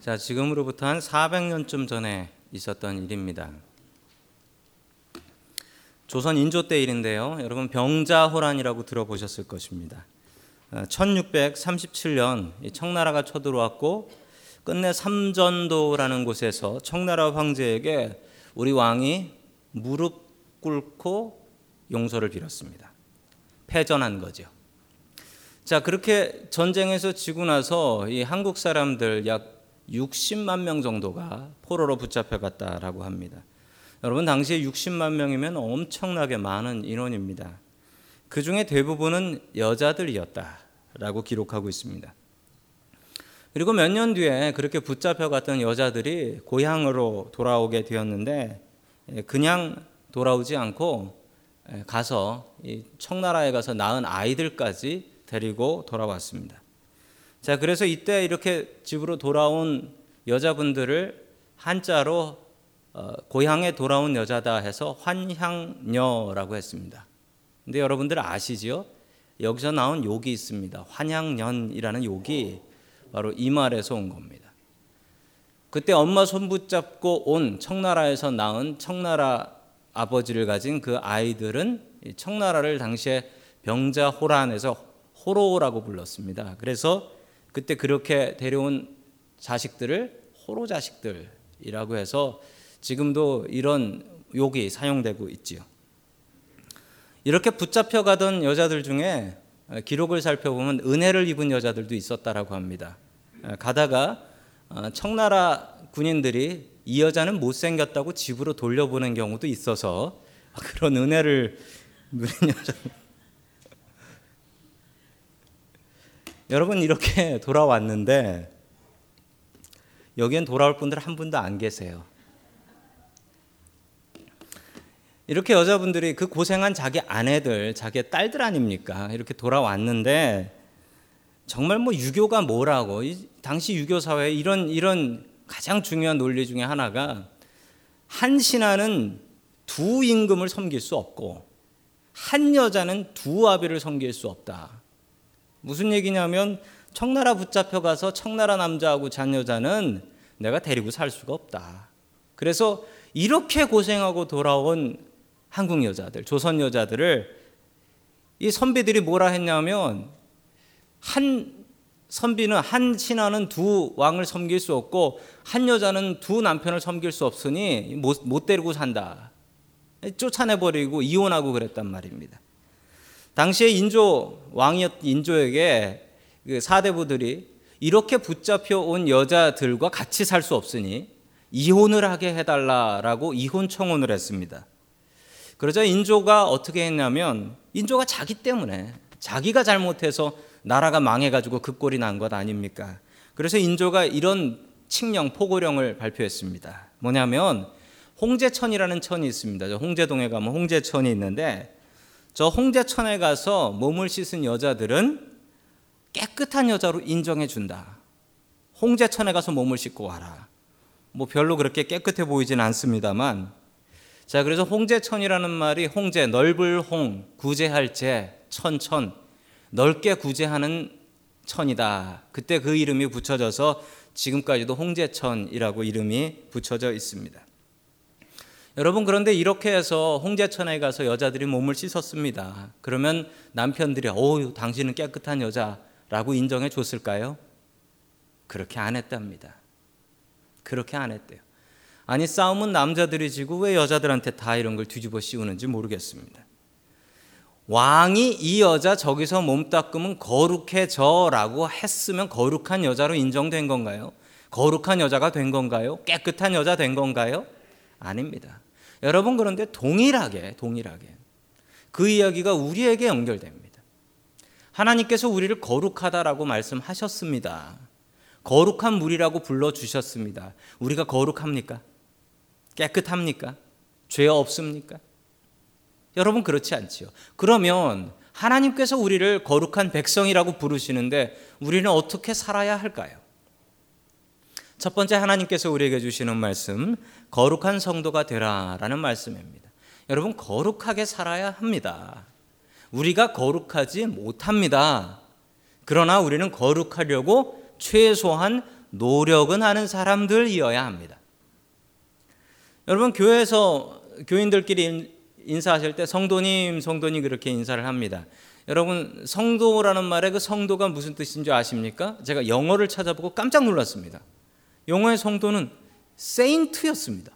자, 지금으로부터 한 400년쯤 전에 있었던 일입니다. 조선 인조 때 일인데요. 여러분 병자호란이라고 들어보셨을 것입니다. 1637년 청나라가 쳐들어왔고 끝내 삼전도라는 곳에서 청나라 황제에게 우리 왕이 무릎 꿇고 용서를 빌었습니다. 패전한 거죠. 자, 그렇게 전쟁에서 지고 나서 이 한국 사람들 약 60만 명 정도가 포로로 붙잡혀갔다라고 합니다. 여러분 당시에 60만 명이면 엄청나게 많은 인원입니다. 그 중에 대부분은 여자들이었다라고 기록하고 있습니다. 그리고 몇 년 뒤에 그렇게 붙잡혀갔던 여자들이 고향으로 돌아오게 되었는데 그냥 돌아오지 않고 가서 청나라에 가서 낳은 아이들까지 데리고 돌아왔습니다. 자, 그래서 이때 이렇게 집으로 돌아온 여자분들을 한자로 어, 고향에 돌아온 여자다 해서 환향녀라고 했습니다. 근데 여러분들 아시죠? 여기서 나온 욕이 있습니다. 환향년이라는 욕이 바로 이 말에서 온 겁니다. 그때 엄마 손 붙잡고 온 청나라에서 낳은 청나라 아버지를 가진 그 아이들은 청나라를 당시에 병자 호란에서 호로라고 불렀습니다. 그래서 그때 그렇게 데려온 자식들을 호로 자식들이라고 해서 지금도 이런 욕이 사용되고 있지요. 이렇게 붙잡혀 가던 여자들 중에 기록을 살펴보면 은혜를 입은 여자들도 있었다라고 합니다. 가다가 어, 청나라 군인들이 이 여자는 못생겼다고 집으로 돌려보낸 경우도 있어서 그런 은혜를 누린 여자 여러분 이렇게 돌아왔는데 여기엔 돌아올 분들 한 분도 안 계세요. 이렇게 여자분들이 그 고생한 자기 아내들, 자기 딸들 아닙니까? 이렇게 돌아왔는데 정말 뭐 유교가 뭐라고 당시 유교 사회에 이런 이런 가장 중요한 논리 중에 하나가 한 신하는 두 임금을 섬길 수 없고 한 여자는 두 아비를 섬길 수 없다. 무슨 얘기냐면 청나라 붙잡혀 가서 청나라 남자하고 잔 여자는 내가 데리고 살 수가 없다. 그래서 이렇게 고생하고 돌아온 한국 여자들, 조선 여자들을 이 선비들이 뭐라 했냐면 한 선비는 한 신하는 두 왕을 섬길 수 없고 한 여자는 두 남편을 섬길 수 없으니 못, 못 데리고 산다. 쫓아내버리고 이혼하고 그랬단 말입니다. 당시에 인조 왕이었 인조에게 그 사대부들이 이렇게 붙잡혀 온 여자들과 같이 살 수 없으니 이혼을 하게 해달라라고 이혼 청혼을 했습니다. 그러자 인조가 어떻게 했냐면 인조가 자기 때문에 자기가 잘못해서 나라가 망해가지고 그 꼴이 난 것 아닙니까? 그래서 인조가 이런 칙령 포고령을 발표했습니다. 뭐냐면 홍제천이라는 천이 있습니다. 홍제동에 가면 홍제천이 있는데 저 홍제천에 가서 몸을 씻은 여자들은 깨끗한 여자로 인정해 준다. 홍제천에 가서 몸을 씻고 와라. 뭐 별로 그렇게 깨끗해 보이진 않습니다만 자 그래서 홍제천이라는 말이 홍제 넓을 홍 구제할 제 천천 넓게 구제하는 천이다. 그때 그 이름이 붙여져서 지금까지도 홍제천이라고 이름이 붙여져 있습니다. 여러분 그런데 이렇게 해서 홍제천에 가서 여자들이 몸을 씻었습니다. 그러면 남편들이 어 당신은 깨끗한 여자라고 인정해 줬을까요? 그렇게 안 했답니다. 그렇게 안 했대요. 아니 싸움은 남자들이 지고 왜 여자들한테 다 이런 걸 뒤집어 씌우는지 모르겠습니다. 왕이 이 여자 저기서 몸 닦으면 거룩해져라고 했으면 거룩한 여자로 인정된 건가요? 거룩한 여자가 된 건가요? 깨끗한 여자 된 건가요? 아닙니다. 여러분 그런데 동일하게 동일하게 그 이야기가 우리에게 연결됩니다. 하나님께서 우리를 거룩하다라고 말씀하셨습니다. 거룩한 물이라고 불러 주셨습니다. 우리가 거룩합니까? 깨끗합니까? 죄 없습니까? 여러분 그렇지 않지요. 그러면 하나님께서 우리를 거룩한 백성이라고 부르시는데 우리는 어떻게 살아야 할까요? 첫 번째 하나님께서 우리에게 주시는 말씀, 거룩한 성도가 되라라는 말씀입니다. 여러분, 거룩하게 살아야 합니다. 우리가 거룩하지 못합니다. 그러나 우리는 거룩하려고 최소한 노력은 하는 사람들이어야 합니다. 여러분 교회에서 교인들끼리 인사하실 때 성도님, 성도님 그렇게 인사를 합니다. 여러분 성도라는 말의 그 성도가 무슨 뜻인 줄 아십니까? 제가 영어를 찾아보고 깜짝 놀랐습니다. 영어의 성도는 saint였습니다.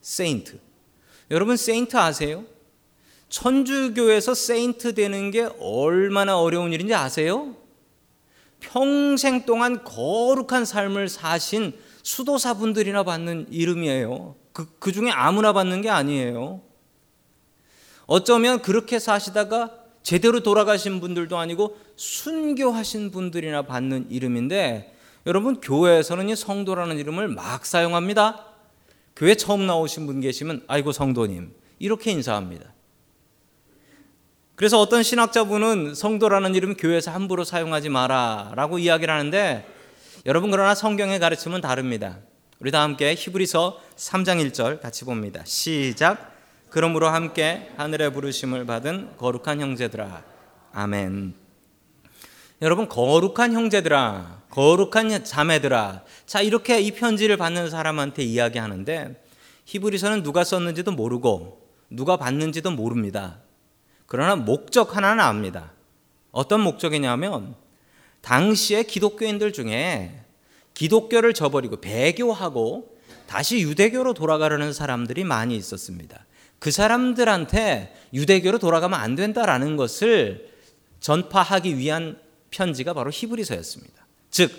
Saint. 여러분 saint 아세요? 천주교에서 saint 되는 게 얼마나 어려운 일인지 아세요? 평생 동안 거룩한 삶을 사신 수도사분들이나 받는 이름이에요. 그, 그 중에 아무나 받는 게 아니에요. 어쩌면 그렇게 사시다가 제대로 돌아가신 분들도 아니고 순교하신 분들이나 받는 이름인데 여러분 교회에서는 이 성도라는 이름을 막 사용합니다. 교회 처음 나오신 분 계시면 아이고 성도님 이렇게 인사합니다. 그래서 어떤 신학자분은 성도라는 이름 교회에서 함부로 사용하지 마라라고 이야기를 하는데 여러분 그러나 성경의 가르침은 다릅니다. 우리 다 함께 히브리서 3장 1절 같이 봅니다. 시작. 그러므로 함께 하늘의 부르심을 받은 거룩한 형제들아. 아멘. 여러분 거룩한 형제들아, 거룩한 자매들아. 자, 이렇게 이 편지를 받는 사람한테 이야기하는데 히브리서는 누가 썼는지도 모르고 누가 받는지도 모릅니다. 그러나 목적 하나는 압니다. 어떤 목적이냐면 당시의 기독교인들 중에 기독교를 저버리고 배교하고 다시 유대교로 돌아가려는 사람들이 많이 있었습니다. 그 사람들한테 유대교로 돌아가면 안 된다라는 것을 전파하기 위한 편지가 바로 히브리서였습니다. 즉,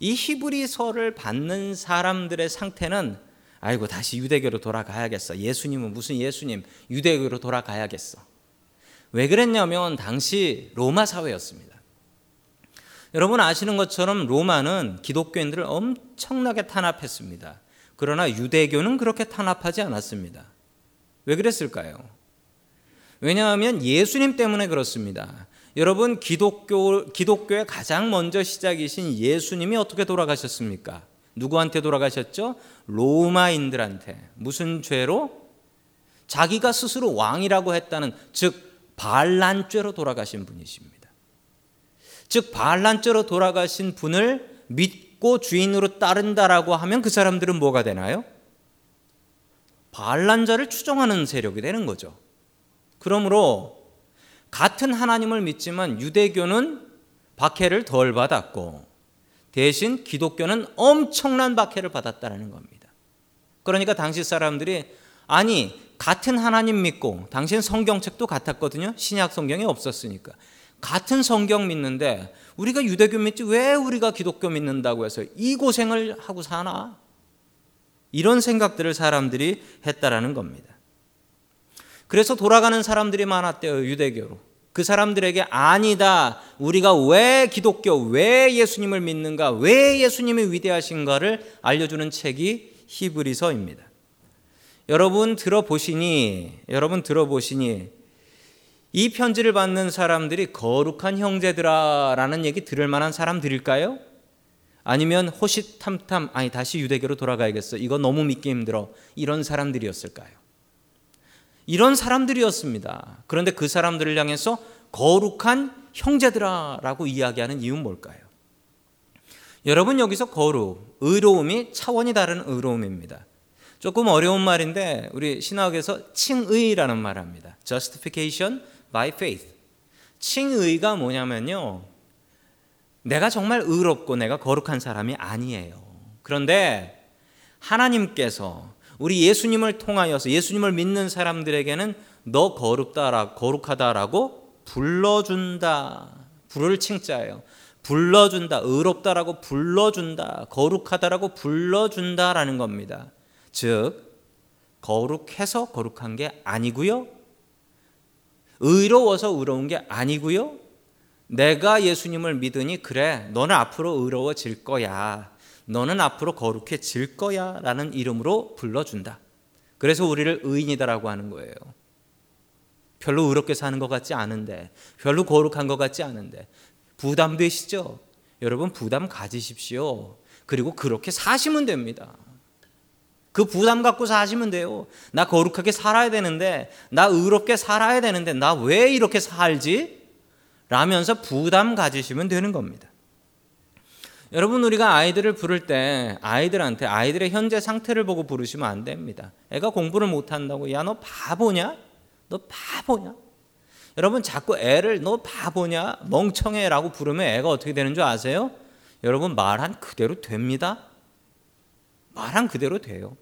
이 히브리서를 받는 사람들의 상태는 아이고 다시 유대교로 돌아가야겠어. 예수님은 무슨 예수님? 유대교로 돌아가야겠어. 왜 그랬냐면 당시 로마 사회였습니다. 여러분 아시는 것처럼 로마는 기독교인들을 엄청나게 탄압했습니다. 그러나 유대교는 그렇게 탄압하지 않았습니다. 왜 그랬을까요? 왜냐하면 예수님 때문에 그렇습니다. 여러분 기독교 기독교의 가장 먼저 시작이신 예수님이 어떻게 돌아가셨습니까? 누구한테 돌아가셨죠? 로마인들한테. 무슨 죄로? 자기가 스스로 왕이라고 했다는 즉 반란죄로 돌아가신 분이십니다. 즉 반란죄로 돌아가신 분을 믿고 주인으로 따른다라고 하면 그 사람들은 뭐가 되나요? 반란자를 추종하는 세력이 되는 거죠. 그러므로 같은 하나님을 믿지만 유대교는 박해를 덜 받았고 대신 기독교는 엄청난 박해를 받았다는 겁니다. 그러니까 당시 사람들이 아니 같은 하나님 믿고 당신 성경책도 같았거든요. 신약 성경이 없었으니까. 같은 성경 믿는데 우리가 유대교 믿지 왜 우리가 기독교 믿는다고 해서 이 고생을 하고 사나? 이런 생각들을 사람들이 했다라는 겁니다. 그래서 돌아가는 사람들이 많았대요, 유대교로. 그 사람들에게 아니다. 우리가 왜 기독교, 왜 예수님을 믿는가, 왜 예수님이 위대하신가를 알려주는 책이 히브리서입니다. 여러분 들어보시니 여러분 들어보시니 이 편지를 받는 사람들이 거룩한 형제들아라는 얘기 들을 만한 사람들일까요? 아니면 호시탐탐 아니 다시 유대교로 돌아가야겠어. 이거 너무 믿기 힘들어. 이런 사람들이었을까요? 이런 사람들이었습니다. 그런데 그 사람들을 향해서 거룩한 형제들아라고 이야기하는 이유는 뭘까요? 여러분 여기서 거룩, 의로움이 차원이 다른 의로움입니다. 조금 어려운 말인데 우리 신학에서 칭의라는 말을 합니다. Justification by faith. 칭의가 뭐냐면요. 내가 정말 의롭고 내가 거룩한 사람이 아니에요. 그런데 하나님께서 우리 예수님을 통하여서 예수님을 믿는 사람들에게는 너 거룩다라 거룩하다라고 불러준다. 불을 칭자예요. 불러준다. 의롭다라고 불러준다. 거룩하다라고 불러준다라는 겁니다. 즉 거룩해서 거룩한 게 아니고요. 의로워서 의로운 게 아니고요. 내가 예수님을 믿으니 그래 너는 앞으로 의로워질 거야. 너는 앞으로 거룩해질 거야 라는 이름으로 불러준다. 그래서 우리를 의인이다라고 하는 거예요. 별로 의롭게 사는 것 같지 않은데 별로 거룩한 것 같지 않은데 부담되시죠? 여러분 부담 가지십시오. 그리고 그렇게 사시면 됩니다. 그 부담 갖고 사시면 돼요. 나 거룩하게 살아야 되는데, 나 의롭게 살아야 되는데, 나 왜 이렇게 살지? 라면서 부담 가지시면 되는 겁니다. 여러분 우리가 아이들을 부를 때 아이들한테 아이들의 현재 상태를 보고 부르시면 안 됩니다. 애가 공부를 못 한다고 야 너 바보냐? 너 바보냐? 여러분 자꾸 애를 너 바보냐? 멍청해라고 부르면 애가 어떻게 되는 줄 아세요? 여러분 말한 그대로 됩니다. 말한 그대로 돼요.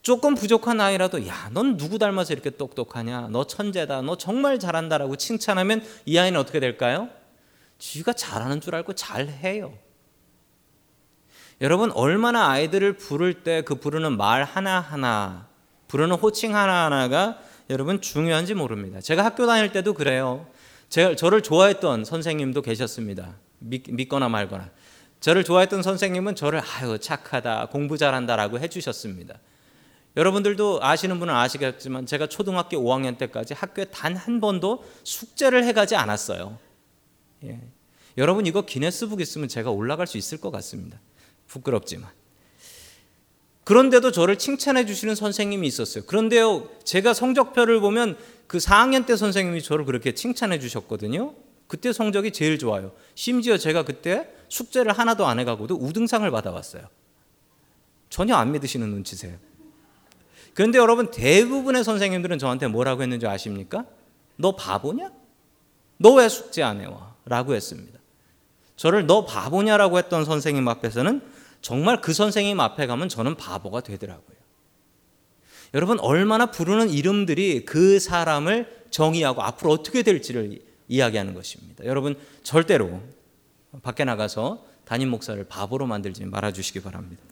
조금 부족한 아이라도 야, 넌 누구 닮아서 이렇게 똑똑하냐? 너 천재다. 너 정말 잘한다라고 칭찬하면 이 아이는 어떻게 될까요? 지가 잘하는 줄 알고 잘해요. 여러분 얼마나 아이들을 부를 때 그 부르는 말 하나하나 부르는 호칭 하나하나가 여러분 중요한지 모릅니다. 제가 학교 다닐 때도 그래요. 제가 저를 좋아했던 선생님도 계셨습니다. 믿, 거나 말거나. 저를 좋아했던 선생님은 저를 아유 착하다 공부 잘한다라고 해주셨습니다. 여러분들도 아시는 분은 아시겠지만 제가 초등학교 5학년 때까지 학교에 단 한 번도 숙제를 해가지 않았어요. 예. 여러분 이거 기네스북 있으면 제가 올라갈 수 있을 것 같습니다. 부끄럽지만. 그런데도 저를 칭찬해 주시는 선생님이 있었어요. 그런데요, 제가 성적표를 보면 그 4학년 때 선생님이 저를 그렇게 칭찬해 주셨거든요. 그때 성적이 제일 좋아요. 심지어 제가 그때 숙제를 하나도 안 해가고도 우등상을 받아왔어요. 전혀 안 믿으시는 눈치세요. 그런데 여러분 대부분의 선생님들은 저한테 뭐라고 했는지 아십니까? 너 바보냐? 너 왜 숙제 안 해와? 라고 했습니다. 저를 너 바보냐라고 했던 선생님 앞에서는 정말 그 선생님 앞에 가면 저는 바보가 되더라고요. 여러분 얼마나 부르는 이름들이 그 사람을 정의하고 앞으로 어떻게 될지를 이야기하는 것입니다. 여러분 절대로 밖에 나가서 담임 목사를 바보로 만들지 말아 주시기 바랍니다.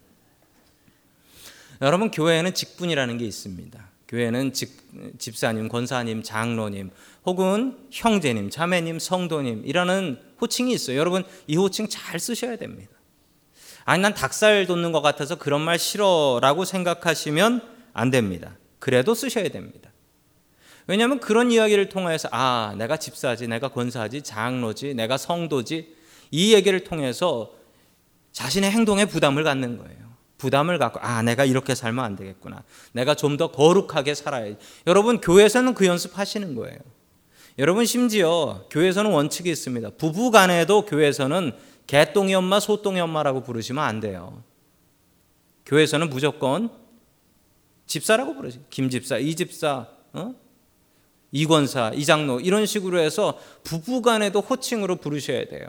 여러분 교회에는 직분이라는 게 있습니다. 교회는 직, 집사님, 권사님, 장로님, 혹은 형제님, 자매님, 성도님 이라는 호칭이 있어요. 여러분 이 호칭 잘 쓰셔야 됩니다. 아니 난 닭살 돋는 것 같아서 그런 말 싫어라고 생각하시면 안 됩니다. 그래도 쓰셔야 됩니다. 왜냐하면 그런 이야기를 통해서 아 내가 집사지, 내가 권사지, 장로지, 내가 성도지 이 얘기를 통해서 자신의 행동에 부담을 갖는 거예요. 부담을 갖고 아 내가 이렇게 살면 안 되겠구나. 내가 좀 더 거룩하게 살아야. 여러분 교회에서는 그 연습하시는 거예요. 여러분 심지어 교회에서는 원칙이 있습니다. 부부 간에도 교회에서는 개똥이 엄마, 소똥이 엄마라고 부르시면 안 돼요. 교회에서는 무조건 집사라고 부르지. 김 집사, 이 집사, 어? 이 권사, 이 장로 이런 식으로 해서 부부 간에도 호칭으로 부르셔야 돼요.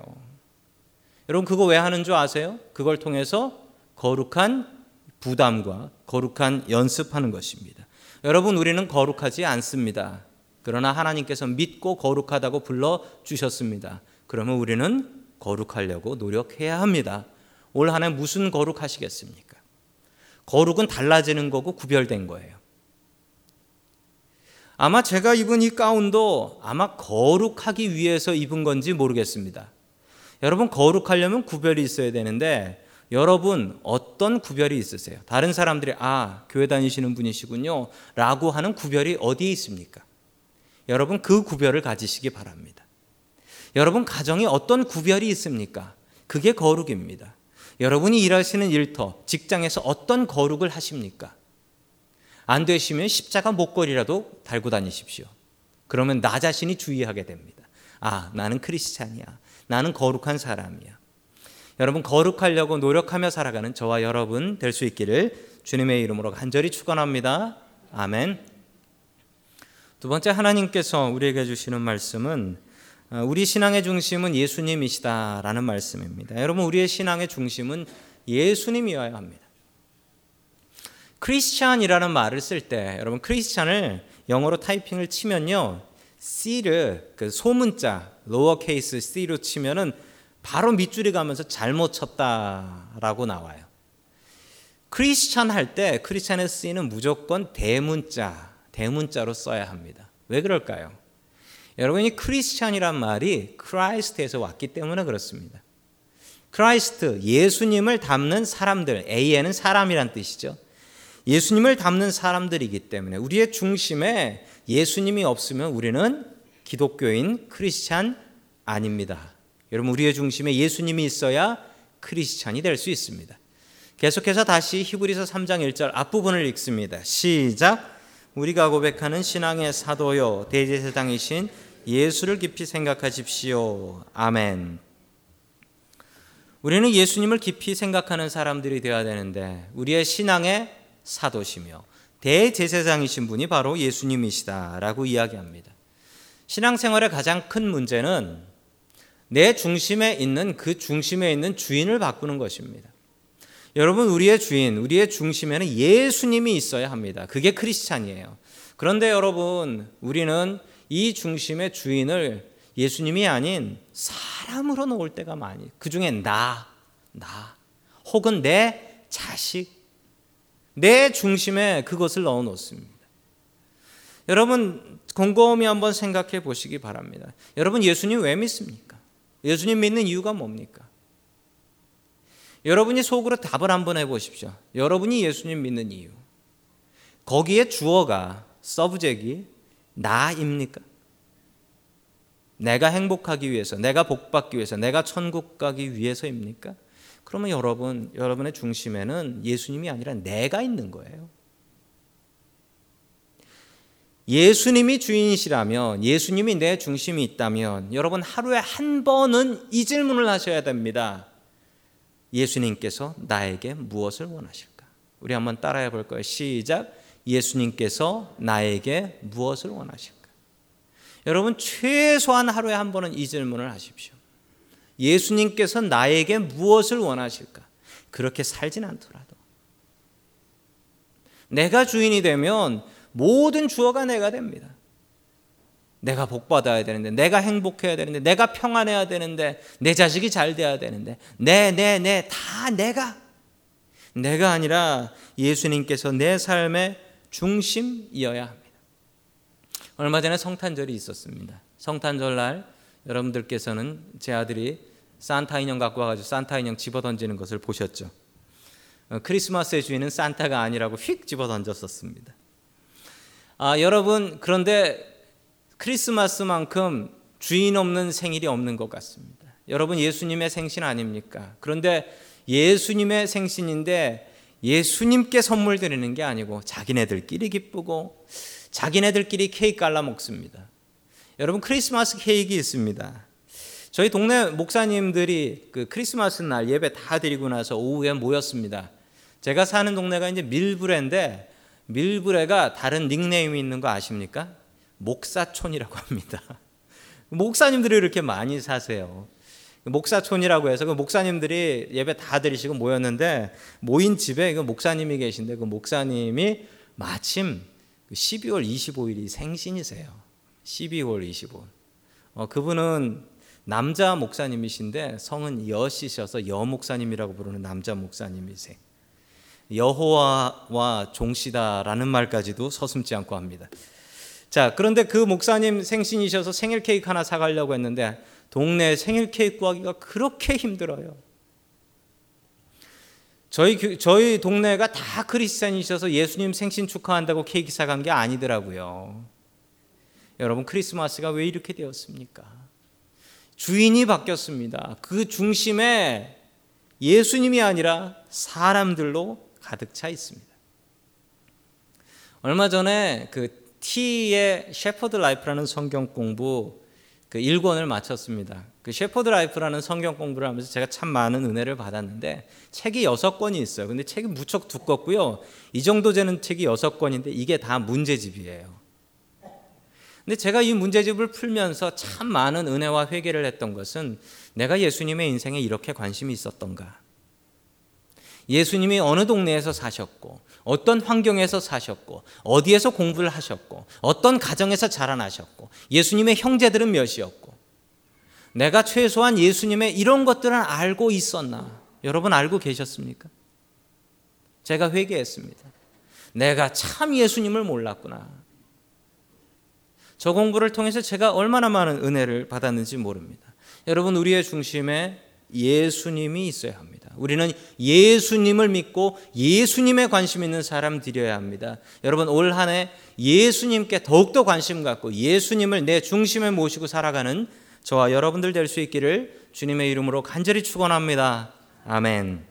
여러분 그거 왜 하는 줄 아세요? 그걸 통해서 거룩한 부담과 거룩한 연습하는 것입니다. 여러분, 우리는 거룩하지 않습니다. 그러나 하나님께서 믿고 거룩하다고 불러 주셨습니다. 그러면 우리는 거룩하려고 노력해야 합니다. 올 한해 무슨 거룩하시겠습니까? 거룩은 달라지는 거고 구별된 거예요. 아마 제가 입은 이 가운도 아마 거룩하기 위해서 입은 건지 모르겠습니다. 여러분, 거룩하려면 구별이 있어야 되는데 여러분 어떤 구별이 있으세요? 다른 사람들이 아 교회 다니시는 분이시군요 라고 하는 구별이 어디에 있습니까? 여러분 그 구별을 가지시기 바랍니다. 여러분 가정에 어떤 구별이 있습니까? 그게 거룩입니다. 여러분이 일하시는 일터, 직장에서 어떤 거룩을 하십니까? 안 되시면 십자가 목걸이라도 달고 다니십시오. 그러면 나 자신이 주의하게 됩니다. 아, 나는 크리스찬이야. 나는 거룩한 사람이야. 여러분 거룩하려고 노력하며 살아가는 저와 여러분 될 수 있기를 주님의 이름으로 간절히 축원합니다. 아멘. 두 번째 하나님께서 우리에게 주시는 말씀은 어, 우리 신앙의 중심은 예수님이시다라는 말씀입니다. 여러분 우리의 신앙의 중심은 예수님이어야 합니다. 크리스찬이라는 말을 쓸 때 여러분 크리스찬을 영어로 타이핑을 치면요. C를 그 소문자 lower case C로 치면은 바로 밑줄이 가면서 잘못 쳤다라고 나와요. 크리스찬 할 때 크리스찬의 C는 무조건 대문자, 대문자로 써야 합니다. 왜 그럴까요? 여러분이 크리스찬이란 말이 Christ에서 왔기 때문에 그렇습니다. Christ, 예수님을 닮는 사람들, AN은 사람이란 뜻이죠. 예수님을 닮는 사람들이기 때문에 우리의 중심에 예수님이 없으면 우리는 기독교인 크리스찬 아닙니다. 여러분 우리의 중심에 예수님이 있어야 크리스찬이 될 수 있습니다. 계속해서 다시 히브리서 3장 1절 앞부분을 읽습니다. 시작. 우리가 고백하는 신앙의 사도요 대제사장이신 예수를 깊이 생각하십시오. 아멘. 우리는 예수님을 깊이 생각하는 사람들이 되어야 되는데 우리의 신앙의 사도시며 대제사장이신 분이 바로 예수님이시다라고 이야기합니다. 신앙생활의 가장 큰 문제는 내 중심에 있는 그 중심에 있는 주인을 바꾸는 것입니다. 여러분 우리의 주인, 우리의 중심에는 예수님이 있어야 합니다. 그게 크리스찬이에요. 그런데 여러분 우리는 이 중심의 주인을 예수님이 아닌 사람으로 놓을 때가 많이. 그 중에 나, 나, 혹은 내 자식, 내 중심에 그것을 넣어 놓습니다. 여러분 곰곰이 한번 생각해 보시기 바랍니다. 여러분 예수님 왜 믿습니까? 예수님 믿는 이유가 뭡니까? 여러분이 속으로 답을 한번 해보십시오. 여러분이 예수님 믿는 이유. 거기에 주어가 서브젝이 나입니까? 내가 행복하기 위해서, 내가 복받기 위해서, 내가 천국 가기 위해서입니까? 그러면 여러분, 여러분의 중심에는 예수님이 아니라 내가 있는 거예요. 예수님이 주인이시라면, 예수님이 내 중심이 있다면, 여러분 하루에 한 번은 이 질문을 하셔야 됩니다. 예수님께서 나에게 무엇을 원하실까? 우리 한번 따라해 볼 거예요. 시작. 예수님께서 나에게 무엇을 원하실까? 여러분 최소한 하루에 한 번은 이 질문을 하십시오. 예수님께서 나에게 무엇을 원하실까? 그렇게 살진 않더라도 내가 주인이 되면 모든 주어가 내가 됩니다. 내가 복 받아야 되는데, 내가 행복해야 되는데, 내가 평안해야 되는데, 내 자식이 잘 돼야 되는데, 내, 내, 내, 다 내가. 내가 아니라 예수님께서 내 삶의 중심이어야 합니다. 얼마 전에 성탄절이 있었습니다. 성탄절 날 여러분들께서는 제 아들이 산타 인형 갖고 와가지고 산타 인형 집어 던지는 것을 보셨죠. 어, 크리스마스의 주인은 산타가 아니라고 휙 집어 던졌었습니다. 아, 여러분 그런데 크리스마스만큼 주인 없는 생일이 없는 것 같습니다. 여러분 예수님의 생신 아닙니까? 그런데 예수님의 생신인데 예수님께 선물 드리는 게 아니고 자기네들끼리 기쁘고 자기네들끼리 케이크 갈라 먹습니다. 여러분 크리스마스 케이크 있습니다. 저희 동네 목사님들이 그 크리스마스 날 예배 다 드리고 나서 오후에 모였습니다. 제가 사는 동네가 이제 밀브레인데 밀브레가 다른 닉네임이 있는 거 아십니까? 목사촌이라고 합니다. 목사님들이 이렇게 많이 사세요. 목사촌이라고 해서 그 목사님들이 예배 다 드리시고 모였는데 모인 집에 그 목사님이 계신데 그 목사님이 마침 12월 25일이 생신이세요. 12월 25일. 어, 그분은 남자 목사님이신데 성은 여씨셔서 여 목사님이라고 부르는 남자 목사님이세요. 여호와와 종시다라는 말까지도 서슴지 않고 합니다. 자, 그런데 그 목사님 생신이셔서 생일 케이크 하나 사가려고 했는데 동네 생일 케이크 구하기가 그렇게 힘들어요. 저희 저희 동네가 다 크리스찬이셔서 예수님 생신 축하한다고 케이크 사간 게 아니더라고요. 여러분 크리스마스가 왜 이렇게 되었습니까? 주인이 바뀌었습니다. 그 중심에 예수님이 아니라 사람들로 가득 차 있습니다. 얼마 전에 그 T의 Shepherd Life라는 성경 공부 그 1권을 마쳤습니다. 그 Shepherd Life라는 성경 공부를 하면서 제가 참 많은 은혜를 받았는데 책이 여섯 권이 있어요. 근데 책이 무척 두껍고요. 이 정도 되는 책이 여섯 권인데 이게 다 문제집이에요. 근데 제가 이 문제집을 풀면서 참 많은 은혜와 회개를 했던 것은 내가 예수님의 인생에 이렇게 관심이 있었던가. 예수님이 어느 동네에서 사셨고 어떤 환경에서 사셨고 어디에서 공부를 하셨고 어떤 가정에서 자라나셨고 예수님의 형제들은 몇이었고 내가 최소한 예수님의 이런 것들은 알고 있었나? 여러분 알고 계셨습니까? 제가 회개했습니다. 내가 참 예수님을 몰랐구나. 저 공부를 통해서 제가 얼마나 많은 은혜를 받았는지 모릅니다. 여러분 우리의 중심에 예수님이 있어야 합니다. 우리는 예수님을 믿고 예수님에 관심 있는 사람들이어야 합니다. 여러분 올 한 해 예수님께 더욱더 관심 갖고 예수님을 내 중심에 모시고 살아가는 저와 여러분들 될 수 있기를 주님의 이름으로 간절히 축원합니다. 아멘.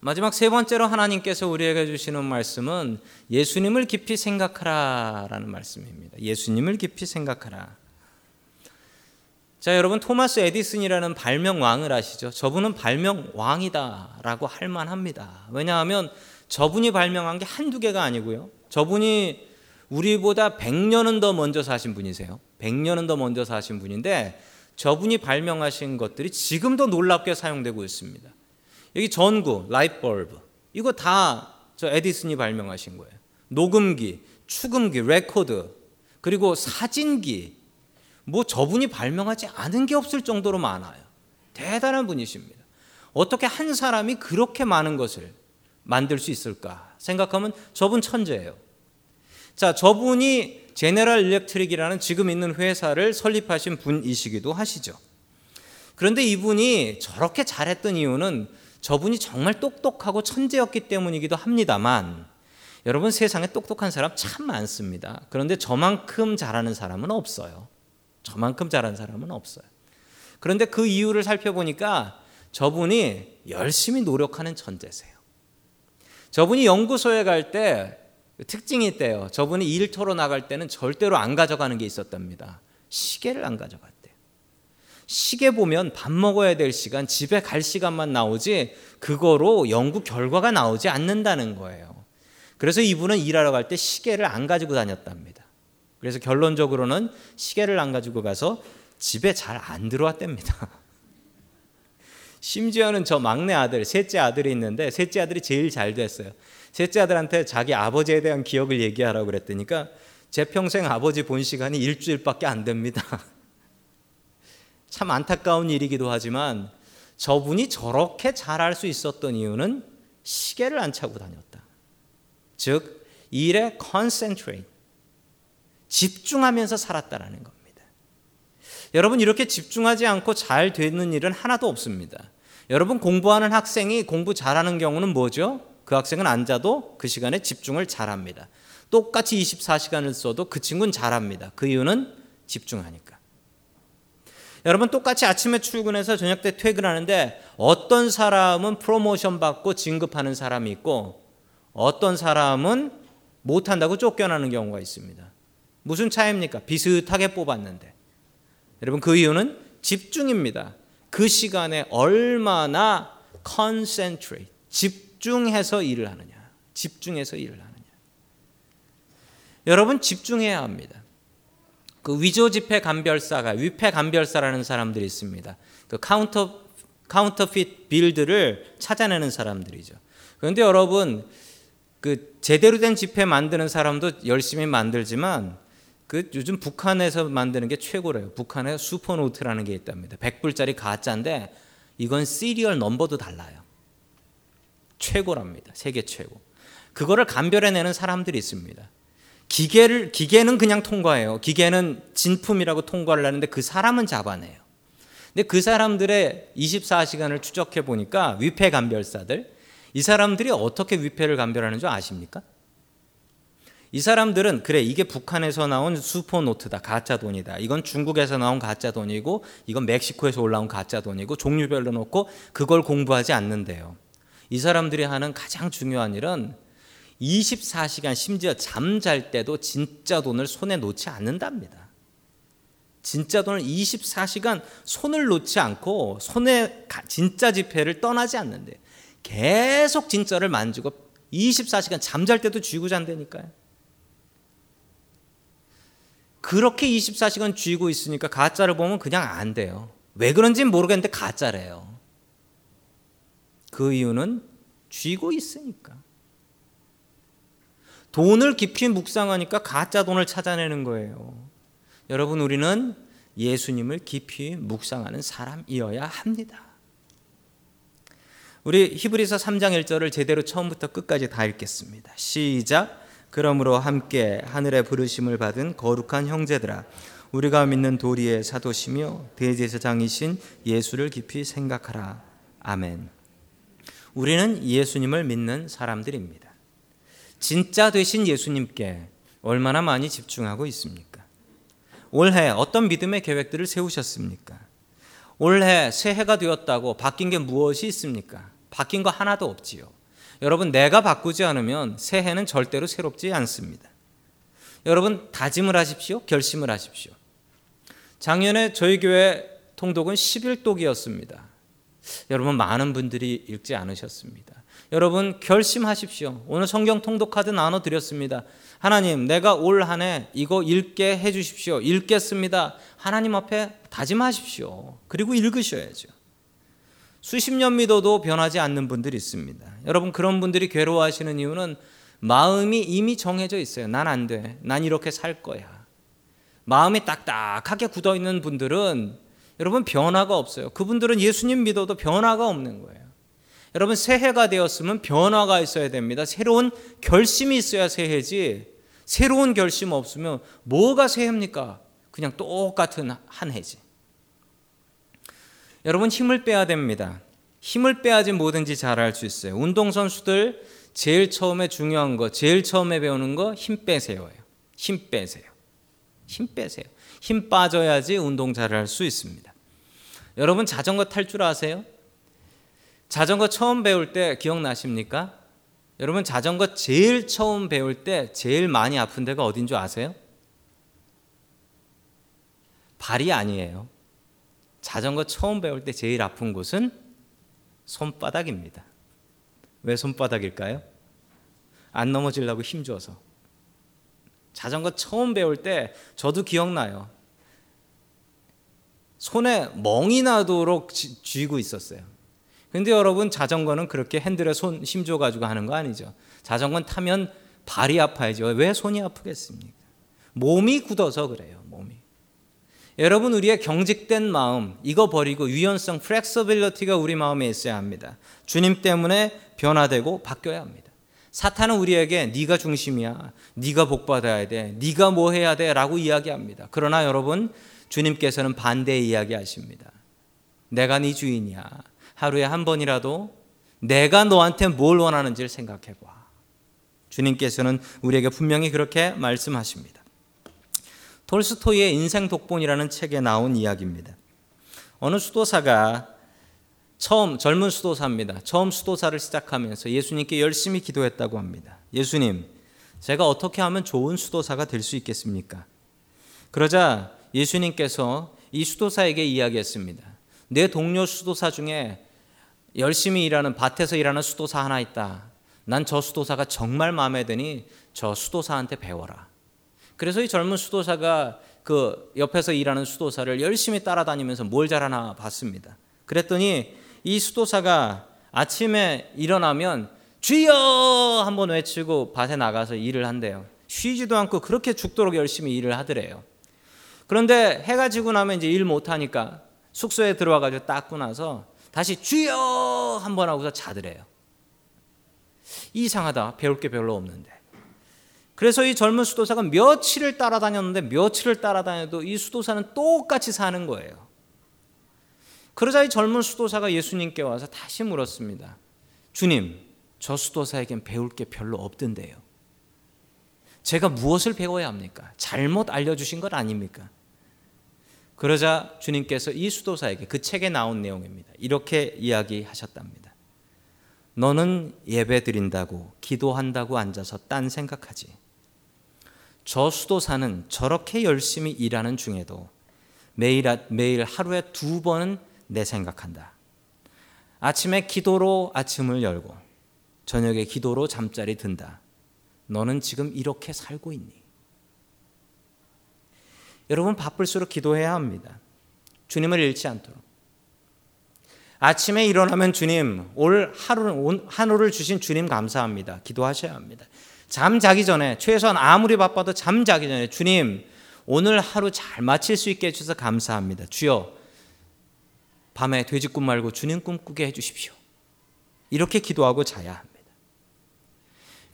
마지막 세 번째로 하나님께서 우리에게 주시는 말씀은 예수님을 깊이 생각하라라는 말씀입니다. 예수님을 깊이 생각하라. 자, 여러분 토마스 에디슨이라는 발명 왕을 아시죠? 저분은 발명 왕이다라고 할 만합니다. 왜냐하면 저분이 발명한 게 한두 개가 아니고요. 저분이 우리보다 100년은 더 먼저 사신 분이세요. 100년은 더 먼저 사신 분인데 저분이 발명하신 것들이 지금도 놀랍게 사용되고 있습니다. 여기 전구, light bulb 이거 다 저 에디슨이 발명하신 거예요. 녹음기, 축음기, 레코드 그리고 사진기 뭐 저분이 발명하지 않은 게 없을 정도로 많아요. 대단한 분이십니다. 어떻게 한 사람이 그렇게 많은 것을 만들 수 있을까 생각하면 저분 천재예요. 자, 저분이 제네럴 일렉트릭이라는 지금 있는 회사를 설립하신 분이시기도 하시죠. 그런데 이분이 저렇게 잘했던 이유는 저분이 정말 똑똑하고 천재였기 때문이기도 합니다만 여러분 세상에 똑똑한 사람 참 많습니다. 그런데 저만큼 잘하는 사람은 없어요. 저만큼 잘하는 사람은 없어요. 그런데 그 이유를 살펴보니까 저분이 열심히 노력하는 천재세요. 저분이 연구소에 갈 때 특징이 있대요. 저분이 일터로 나갈 때는 절대로 안 가져가는 게 있었답니다. 시계를 안 가져갔대요. 시계 보면 밥 먹어야 될 시간, 집에 갈 시간만 나오지 그거로 연구 결과가 나오지 않는다는 거예요. 그래서 이분은 일하러 갈 때 시계를 안 가지고 다녔답니다. 그래서 결론적으로는 시계를 안 가지고 가서 집에 잘 안 들어왔답니다. 심지어는 저 막내 아들, 셋째 아들이 있는데 셋째 아들이 제일 잘 됐어요. 셋째 아들한테 자기 아버지에 대한 기억을 얘기하라고 그랬더니까 제 평생 아버지 본 시간이 일주일밖에 안 됩니다. 참 안타까운 일이기도 하지만 저분이 저렇게 잘할 수 있었던 이유는 시계를 안 차고 다녔다. 즉 일에 concentrate 집중하면서 살았다라는 겁니다. 여러분 이렇게 집중하지 않고 잘 되는 일은 하나도 없습니다. 여러분 공부하는 학생이 공부 잘하는 경우는 뭐죠? 그 학생은 앉아도 그 시간에 집중을 잘합니다. 똑같이 24시간을 써도 그 친구는 잘합니다. 그 이유는 집중하니까. 여러분 똑같이 아침에 출근해서 저녁 때 퇴근하는데 어떤 사람은 프로모션 받고 진급하는 사람이 있고 어떤 사람은 못한다고 쫓겨나는 경우가 있습니다. 무슨 차이입니까? 비슷하게 뽑았는데. 여러분 그 이유는 집중입니다. 그 시간에 얼마나 concentrate, 집중해서 일을 하느냐. 집중해서 일을 하느냐. 여러분 집중해야 합니다. 그 위조 지폐 감별사가 위폐 감별사라는 사람들이 있습니다. 그 카운터 counterfeit bill들을 찾아내는 사람들이죠. 그런데 여러분 그 제대로 된 지폐 만드는 사람도 열심히 만들지만 그 요즘 북한에서 만드는 게 최고래요. 북한에 슈퍼노트라는 게 있답니다. 100불짜리 가짜인데 이건 serial number도 달라요. 최고랍니다. 세계 최고. 그거를 감별해내는 사람들이 있습니다. 기계를 기계는 그냥 통과해요. 기계는 진품이라고 통과를 하는데 그 사람은 잡아내요. 근데 그 사람들의 24시간을 추적해 보니까 위패 감별사들 이 사람들이 어떻게 위패를 감별하는 줄 아십니까? 이 사람들은 그래 이게 북한에서 나온 슈퍼노트다 가짜 돈이다. 이건 중국에서 나온 가짜 돈이고 이건 멕시코에서 올라온 가짜 돈이고 종류별로 놓고 그걸 공부하지 않는데요. 이 사람들이 하는 가장 중요한 일은 24시간 심지어 잠잘 때도 진짜 돈을 손에 놓지 않는답니다. 진짜 돈을 24시간 손을 놓지 않고 손에 진짜 지폐를 떠나지 않는데 계속 진짜를 만지고 24시간 잠잘 때도 쥐고 잔다니까요 그렇게 24시간 쥐고 있으니까 가짜를 보면 그냥 안 돼요. 왜 그런지 모르겠는데 가짜래요. 그 이유는 쥐고 있으니까. 돈을 깊이 묵상하니까 가짜 돈을 찾아내는 거예요. 여러분, 우리는 예수님을 깊이 묵상하는 사람이어야 합니다. 우리 히브리서 3장 1절을 제대로 처음부터 끝까지 다 읽겠습니다. 시작. 그러므로 함께 하늘의 부르심을 받은 거룩한 형제들아 우리가 믿는 도리의 사도시며 대제사장이신 예수를 깊이 생각하라. 아멘. 우리는 예수님을 믿는 사람들입니다. 진짜 되신 예수님께 얼마나 많이 집중하고 있습니까? 올해 어떤 믿음의 계획들을 세우셨습니까? 올해 새해가 되었다고 바뀐 게 무엇이 있습니까? 바뀐 거 하나도 없지요. 여러분 내가 바꾸지 않으면 새해는 절대로 새롭지 않습니다. 여러분 다짐을 하십시오. 결심을 하십시오. 작년에 저희 교회 통독은 11독이었습니다. 여러분 많은 분들이 읽지 않으셨습니다. 여러분 결심하십시오. 오늘 성경 통독 카드 나눠 드렸습니다. 하나님, 내가 올 한 해 이거 읽게 해 주십시오. 읽겠습니다. 하나님 앞에 다짐하십시오. 그리고 읽으셔야죠. 수십 년 믿어도 변하지 않는 분들이 있습니다. 여러분 그런 분들이 괴로워하시는 이유는 마음이 이미 정해져 있어요. 난 안 돼. 난 이렇게 살 거야. 마음이 딱딱하게 굳어 있는 분들은 여러분 변화가 없어요. 그분들은 예수님 믿어도 변화가 없는 거예요. 여러분 새해가 되었으면 변화가 있어야 됩니다. 새로운 결심이 있어야 새해지. 새로운 결심 없으면 뭐가 새해입니까? 그냥 똑같은 한 해지. 여러분 힘을 빼야 됩니다. 힘을 빼야지 뭐든지 잘할 수 있어요. 운동선수들 제일 처음에 중요한 거, 제일 처음에 배우는 거 힘 빼세요예요. 힘 빼세요. 힘 빼세요. 힘 빠져야지 운동 잘할 수 있습니다. 여러분 자전거 탈 줄 아세요? 자전거 처음 배울 때 기억나십니까? 여러분 자전거 제일 처음 배울 때 제일 많이 아픈 데가 어딘 줄 아세요? 발이 아니에요. 자전거 처음 배울 때 제일 아픈 곳은 손바닥입니다. 왜 손바닥일까요? 안 넘어지려고 힘줘서. 자전거 처음 배울 때 저도 기억나요. 손에 멍이 나도록 쥐고 있었어요. 근데 여러분 자전거는 그렇게 핸들에 손 힘줘 가지고 하는 거 아니죠. 자전거는 타면 발이 아파야죠. 왜 손이 아프겠습니까? 몸이 굳어서 그래요. 여러분 우리의 경직된 마음 이거 버리고 유연성 flexibility가 우리 마음에 있어야 합니다. 주님 때문에 변화되고 바뀌어야 합니다. 사탄은 우리에게 네가 중심이야. 네가 복 받아야 돼. 네가 뭐 해야 돼라고 이야기합니다. 그러나 여러분 주님께서는 반대의 이야기하십니다. 내가 네 주인이야. 하루에 한 번이라도 내가 너한테 뭘 원하는지를 생각해 봐. 주님께서는 우리에게 분명히 그렇게 말씀하십니다. 톨스토이의 인생 독본이라는 책에 나온 이야기입니다. 어느 수도사가 처음 젊은 수도사입니다. 처음 수도사를 시작하면서 예수님께 열심히 기도했다고 합니다. 예수님, 제가 어떻게 하면 좋은 수도사가 될 수 있겠습니까? 그러자 예수님께서 이 수도사에게 이야기했습니다. 내 동료 수도사 중에 열심히 일하는 밭에서 일하는 수도사 하나 있다. 난 저 수도사가 정말 마음에 드니 저 수도사한테 배워라. 그래서 이 젊은 수도사가 그 옆에서 일하는 수도사를 열심히 따라다니면서 뭘 잘하나 봤습니다. 그랬더니 이 수도사가 아침에 일어나면 주여 한번 외치고 밭에 나가서 일을 한대요. 쉬지도 않고 그렇게 죽도록 열심히 일을 하더래요. 그런데 해가 지고 나면 이제 일 못하니까 숙소에 들어와 가지고 닦고 나서 다시 주여 한번 하고서 자더래요. 이상하다. 배울 게 별로 없는데. 그래서 이 젊은 수도사가 며칠을 따라다녔는데 며칠을 따라다녀도 이 수도사는 똑같이 사는 거예요. 그러자 이 젊은 수도사가 예수님께 와서 다시 물었습니다. 주님, 저 수도사에겐 배울 게 별로 없던데요. 제가 무엇을 배워야 합니까? 잘못 알려주신 것 아닙니까? 그러자 주님께서 이 수도사에게 그 책에 나온 내용입니다. 이렇게 이야기하셨답니다. 너는 예배 드린다고 기도한다고 앉아서 딴 생각하지. 저 수도사는 저렇게 열심히 일하는 중에도 매일, 매일 하루에 두 번은 내 생각한다. 아침에 기도로 아침을 열고 저녁에 기도로 잠자리 든다. 너는 지금 이렇게 살고 있니? 여러분 바쁠수록 기도해야 합니다. 주님을 잃지 않도록. 아침에 일어나면 주님, 올 하루, 하루를 주신 주님 감사합니다. 기도하셔야 합니다. 잠 자기 전에 최소한 아무리 바빠도 잠 자기 전에 주님 오늘 하루 잘 마칠 수 있게 해주셔서 감사합니다. 주여 밤에 돼지꿈 말고 주님 꿈꾸게 해주십시오. 이렇게 기도하고 자야 합니다.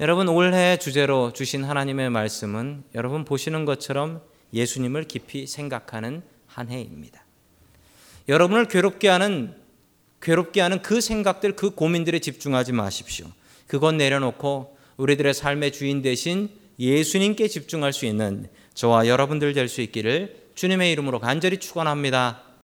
여러분 올해 주제로 주신 하나님의 말씀은 여러분 보시는 것처럼 예수님을 깊이 생각하는 한 해입니다. 여러분을 괴롭게 하는 괴롭게 하는 그 생각들 그 고민들에 집중하지 마십시오. 그건 내려놓고 우리들의 삶의 주인 대신 예수님께 집중할 수 있는 저와 여러분들 될 수 있기를 주님의 이름으로 간절히 축원합니다.